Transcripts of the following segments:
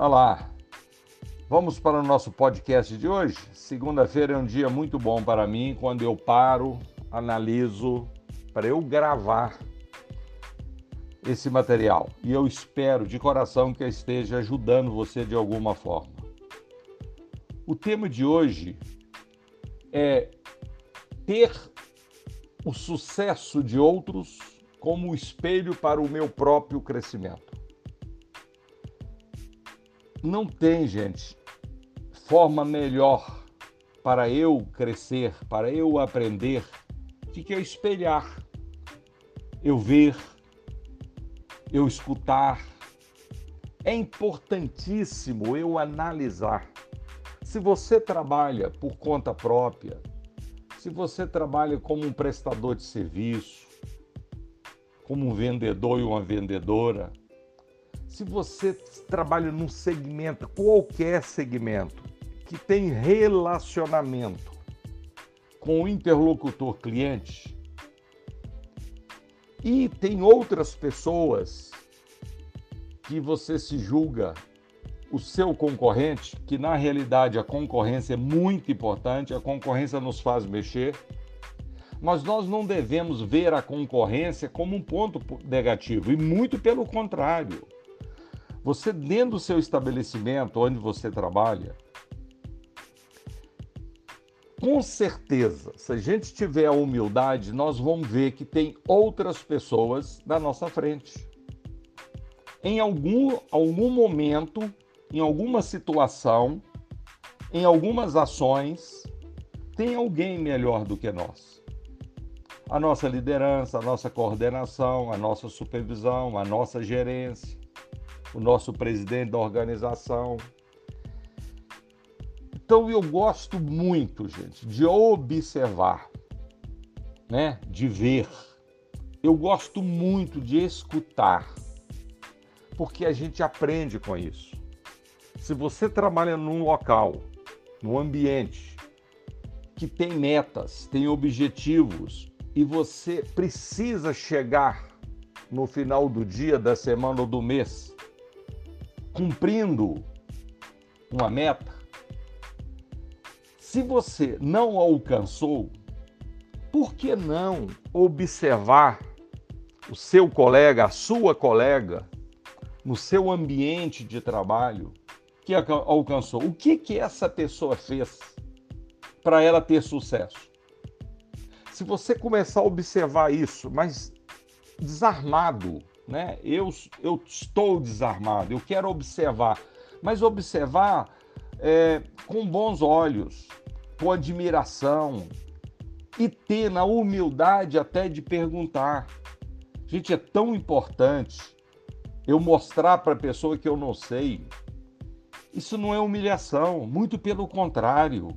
Olá, vamos para o nosso podcast de hoje. Segunda-feira é um dia muito bom para mim quando eu paro, analiso, para eu gravar esse material. E eu espero de coração que esteja ajudando você de alguma forma. O tema de hoje é ter o sucesso de outros como espelho para o meu próprio crescimento. Não tem, gente, forma melhor para eu crescer, para eu aprender, de que eu espelhar, eu ver, eu escutar. É importantíssimo eu analisar. Se você trabalha por conta própria, se você trabalha como um prestador de serviço, como um vendedor e uma vendedora, se você trabalha num segmento, qualquer segmento, que tem relacionamento com o interlocutor cliente, e tem outras pessoas que você se julga o seu concorrente, que na realidade a concorrência é muito importante, a concorrência nos faz mexer, mas nós não devemos ver a concorrência como um ponto negativo, e muito pelo contrário. Você, dentro do seu estabelecimento, onde você trabalha, com certeza, se a gente tiver a humildade, nós vamos ver que tem outras pessoas na nossa frente. Em algum, algum momento, em alguma situação, em algumas ações, tem alguém melhor do que nós. A nossa liderança, a nossa coordenação, a nossa supervisão, a nossa gerência, o nosso presidente da organização. Então eu gosto muito, gente, de observar, né? De ver. Eu gosto muito de escutar, porque a gente aprende com isso. Se você trabalha num local, num ambiente que tem metas, tem objetivos e você precisa chegar no final do dia, da semana ou do mês cumprindo uma meta, se você não alcançou, por que não observar o seu colega, a sua colega, no seu ambiente de trabalho, que alcançou? O que que essa pessoa fez para ela ter sucesso? Se você começar a observar isso, mas desarmado, né? Eu, eu estou desarmado, eu quero observar, mas observar é, com bons olhos, com admiração e ter na humildade até de perguntar. Gente, é tão importante eu mostrar para a pessoa que eu não sei, isso não é humilhação, muito pelo contrário.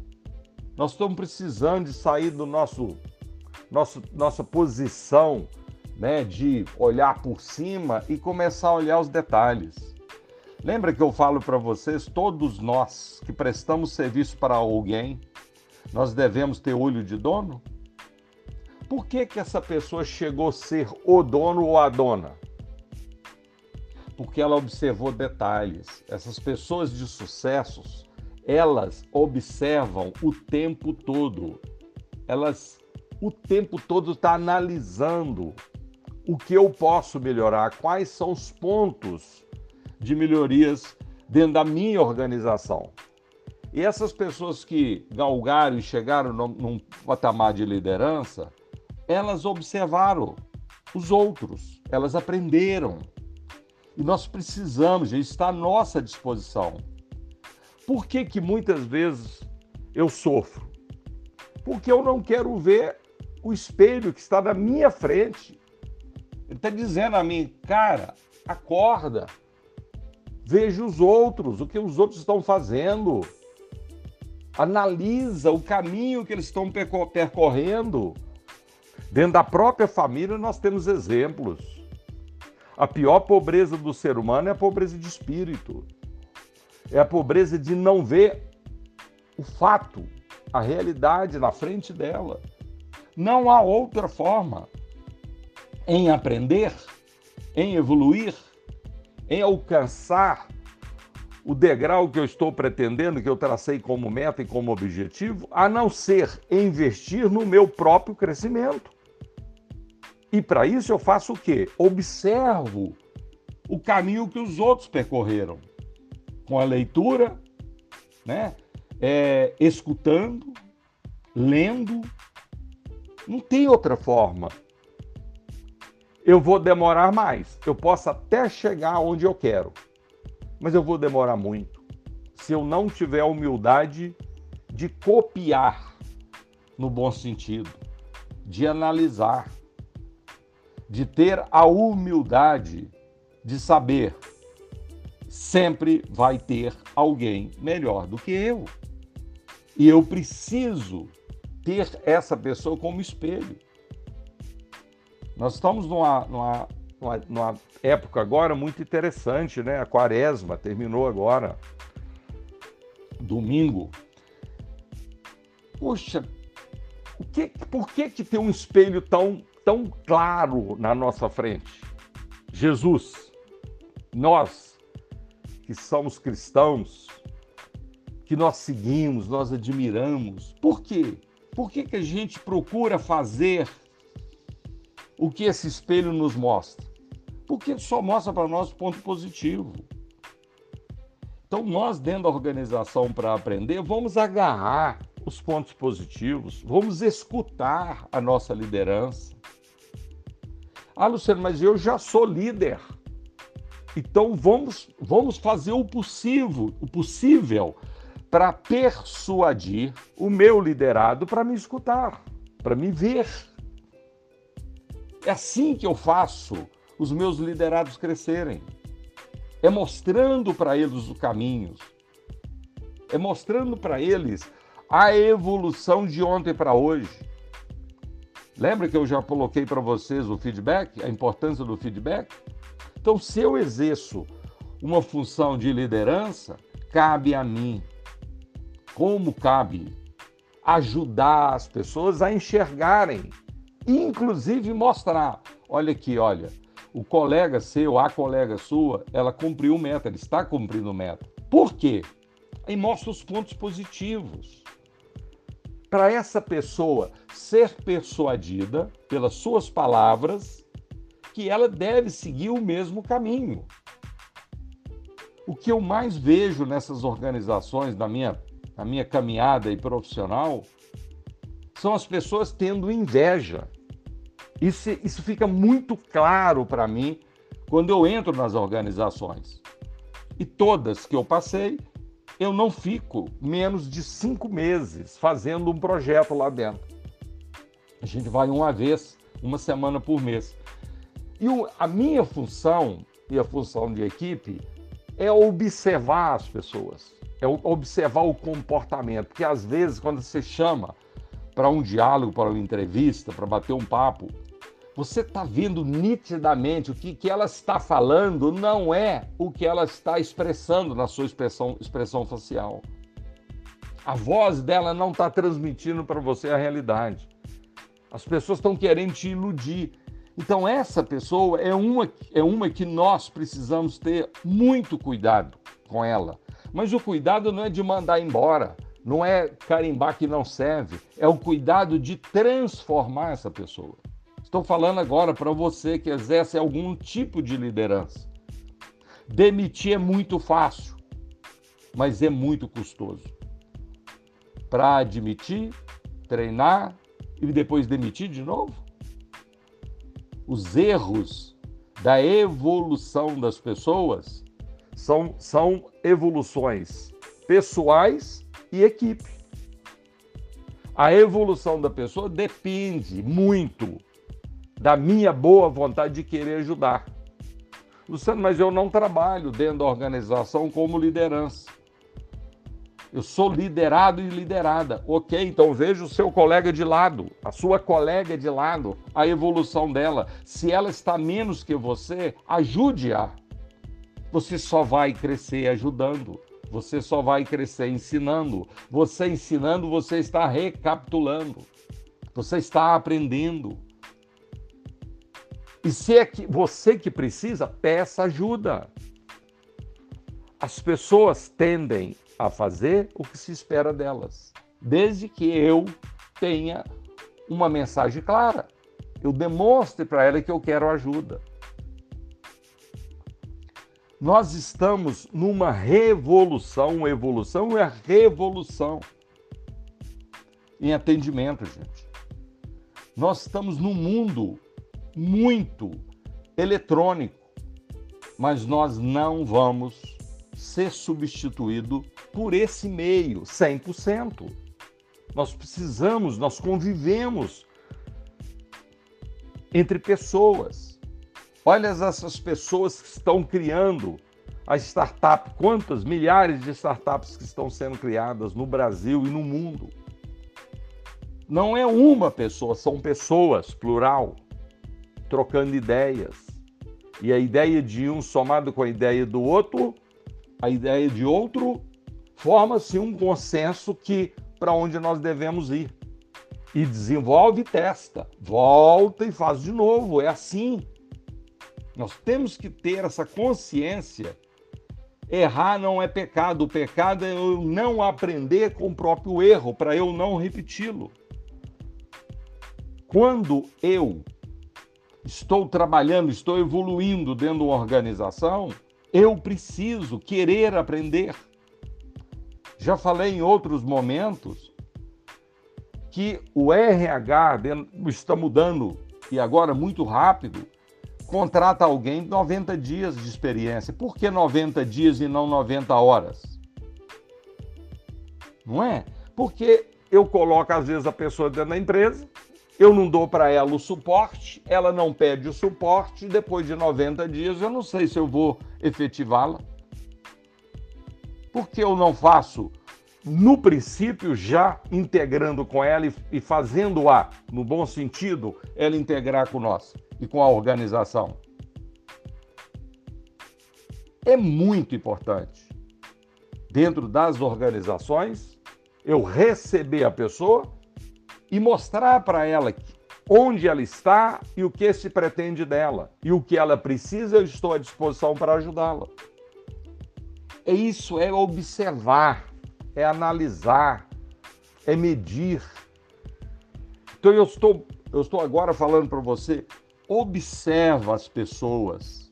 Nós estamos precisando de sair do nosso, nosso nossa posição né, de olhar por cima e começar a olhar os detalhes. Lembra que eu falo para vocês, todos nós que prestamos serviço para alguém, nós devemos ter olho de dono? Por que que essa pessoa chegou a ser o dono ou a dona? porque ela observou detalhes. Essas pessoas de sucessos, elas observam o tempo todo. Elas o tempo todo estão tá analisando o que eu posso melhorar, quais são os pontos de melhorias dentro da minha organização. E essas pessoas que galgaram e chegaram num patamar de liderança, elas observaram os outros, elas aprenderam, e nós precisamos, isso está à nossa disposição. Por que, que muitas vezes eu sofro? Porque eu não quero ver o espelho que está na minha frente. Ele está dizendo a mim, cara, acorda, veja os outros, o que os outros estão fazendo, analisa o caminho que eles estão percorrendo. Dentro da própria família, nós temos exemplos. A pior pobreza do ser humano é a pobreza de espírito. É a pobreza de não ver o fato, a realidade na frente dela. Não há outra forma em aprender, em evoluir, em alcançar o degrau que eu estou pretendendo, que eu tracei como meta e como objetivo, a não ser investir no meu próprio crescimento. E para isso eu faço o quê? Observo o caminho que os outros percorreram, com a leitura, né? É, escutando, lendo. Não tem outra forma. Eu vou demorar mais. Eu posso até chegar onde eu quero mas eu vou demorar muito. Se eu não tiver a humildade de copiar, no bom sentido, de analisar, de ter a humildade de saber, sempre vai ter alguém melhor do que eu. E eu preciso ter essa pessoa como espelho. Nós estamos numa, numa numa, época agora muito interessante, né? A quaresma terminou agora, domingo. Poxa, que, por que, que tem um espelho tão, tão claro na nossa frente? Jesus, nós que somos cristãos, que nós seguimos, nós admiramos, por quê? Por que, que a gente procura fazer o que esse espelho nos mostra? porque só mostra para nós ponto positivo. Então, nós, dentro da organização para aprender, vamos agarrar os pontos positivos, vamos escutar a nossa liderança. Ah, Luciano, mas eu já sou líder. Então vamos, vamos fazer o possível, o possível para persuadir o meu liderado para me escutar, para me ver. É assim que eu faço os meus liderados crescerem. É mostrando para eles os caminhos. É mostrando para eles a evolução de ontem para hoje. Lembra que eu já coloquei para vocês o feedback, a importância do feedback? Então, se eu exerço uma função de liderança, cabe a mim, como cabe, ajudar as pessoas a enxergarem, inclusive mostrar: olha aqui, olha, o colega seu, a colega sua, ela cumpriu meta, ela está cumprindo meta. Por quê? Aí mostra os pontos positivos. Para essa pessoa ser persuadida pelas suas palavras que ela deve seguir o mesmo caminho. O que eu mais vejo nessas organizações, na minha, na minha caminhada e profissional, são as pessoas tendo inveja isso, isso fica muito claro para mim quando eu entro nas organizações. E todas que eu passei, eu não fico menos de cinco meses fazendo um projeto lá dentro. A gente vai uma vez, uma semana por mês. E a minha função e a função de equipe é observar as pessoas, é observar o comportamento, porque às vezes quando você chama para um diálogo, para uma entrevista, para bater um papo, você está vendo nitidamente o que, que ela está falando não é o que ela está expressando na sua expressão, expressão facial. A voz dela não está transmitindo para você a realidade. As pessoas estão querendo te iludir. Então, essa pessoa é uma, é uma que nós precisamos ter muito cuidado com ela. Mas o cuidado não é de mandar embora, não é carimbar que não serve, é o cuidado de transformar essa pessoa. Estou falando agora para você que exerce algum tipo de liderança. Demitir é muito fácil, mas é muito custoso. Para admitir, treinar e depois demitir de novo? Os erros da evolução das pessoas são, são evoluções pessoais e equipe. A evolução da pessoa depende muito da minha boa vontade de querer ajudar. Luciano, mas eu não trabalho dentro da organização como liderança. Eu sou liderado e liderada. Ok, então veja o seu colega de lado, a sua colega de lado, a evolução dela. Se ela está menos que você, ajude-a. Você só vai crescer ajudando. Você só vai crescer ensinando. Você ensinando, você está recapitulando. Você está aprendendo. E se é que você que precisa, peça ajuda. as pessoas tendem a fazer o que se espera delas, desde que eu tenha uma mensagem clara. Eu demonstre para ela que eu quero ajuda. Nós estamos numa revolução, evolução é a revolução em atendimento, gente. Nós estamos num mundo muito eletrônico, mas nós não vamos ser substituído por esse meio 100%. Nós precisamos, nós convivemos entre pessoas. Olha essas pessoas que estão criando a startup, quantas milhares de startups que estão sendo criadas no Brasil e no mundo. Não é uma pessoa, são pessoas, plural, trocando ideias. E a ideia de um somado com a ideia do outro a ideia de outro, forma-se um consenso que para onde nós devemos ir. E desenvolve e testa, volta e faz de novo. É assim. Nós temos que ter essa consciência. Errar não é pecado, o pecado é eu não aprender com o próprio erro, para eu não repeti-lo. Quando eu estou trabalhando, estou evoluindo dentro de uma organização, eu preciso querer aprender. Já falei em outros momentos que o RH está mudando e agora muito rápido. Contrata alguém 90 dias de experiência. Por que 90 dias e não 90 horas? Não é? Porque eu coloco às vezes a pessoa dentro da empresa, eu não dou para ela o suporte, ela não pede o suporte, depois de 90 dias eu não sei se eu vou efetivá-la. Porque eu não faço no princípio já integrando com ela e, fazendo-a, no bom sentido, ela integrar com nós e com a organização. É muito importante, dentro das organizações, eu receber a pessoa e mostrar para ela onde ela está e o que se pretende dela. E o que ela precisa, eu estou à disposição para ajudá-la. É isso, é observar, é analisar, é medir. Então eu estou, eu estou agora falando para você, observa as pessoas,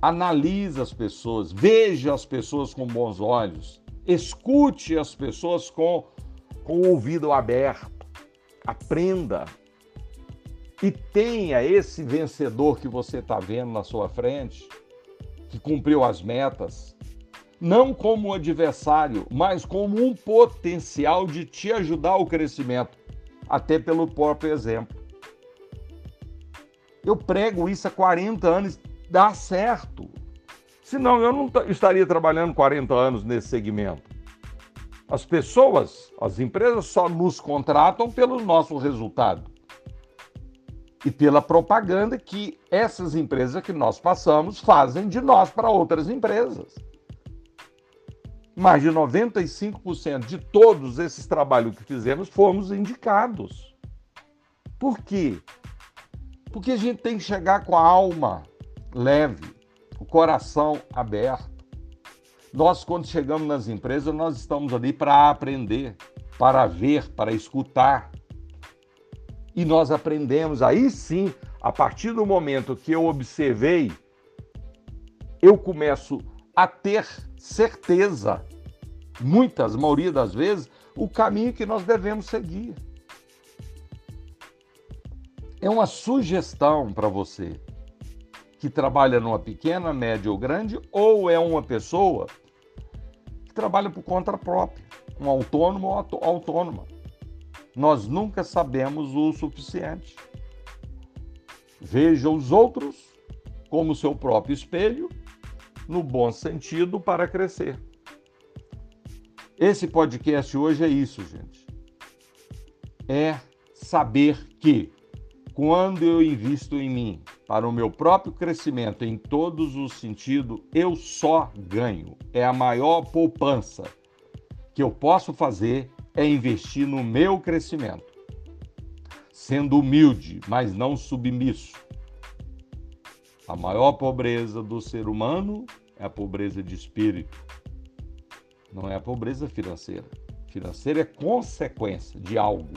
analisa as pessoas, veja as pessoas com bons olhos, escute as pessoas com, com o ouvido aberto aprenda e tenha esse vencedor que você está vendo na sua frente, que cumpriu as metas, não como um adversário, mas como um potencial de te ajudar ao crescimento, até pelo próprio exemplo. Eu prego isso há 40 anos, dá certo. Senão eu não estaria trabalhando 40 anos nesse segmento. As pessoas, as empresas só nos contratam pelo nosso resultado e pela propaganda que essas empresas que nós passamos fazem de nós para outras empresas. Mais de 95% de todos esses trabalhos que fizemos fomos indicados. Por quê? Porque a gente tem que chegar com a alma leve, o coração aberto. Nós, quando chegamos nas empresas, nós estamos ali para aprender, para ver, para escutar. E nós aprendemos. Aí sim, a partir do momento que eu observei, eu começo a ter certeza, muitas, maioria das vezes, o caminho que nós devemos seguir. É uma sugestão para você que trabalha numa pequena, média ou grande, ou é uma pessoa que trabalha por conta própria, um autônomo ou autônoma. Nós nunca sabemos o suficiente. Veja os outros como seu próprio espelho, no bom sentido, para crescer. Esse podcast hoje é isso, gente. É saber que quando eu invisto em mim para o meu próprio crescimento em todos os sentidos, eu só ganho. É a maior poupança que eu posso fazer é investir no meu crescimento. Sendo humilde, mas não submisso. A maior pobreza do ser humano é a pobreza de espírito, não é a pobreza financeira. Financeira é consequência de algo.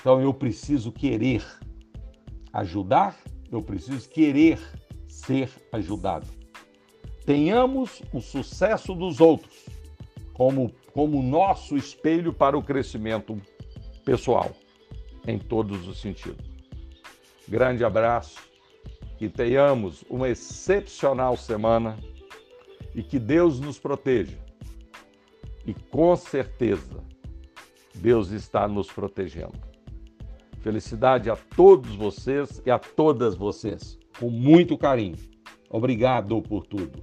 Então eu preciso querer ajudar, eu preciso querer ser ajudado. Tenhamos o sucesso dos outros como, como nosso espelho para o crescimento pessoal, em todos os sentidos. Grande abraço, que tenhamos uma excepcional semana e que Deus nos proteja. E com certeza, Deus está nos protegendo. Felicidade a todos vocês e a todas vocês, com muito carinho. Obrigado por tudo.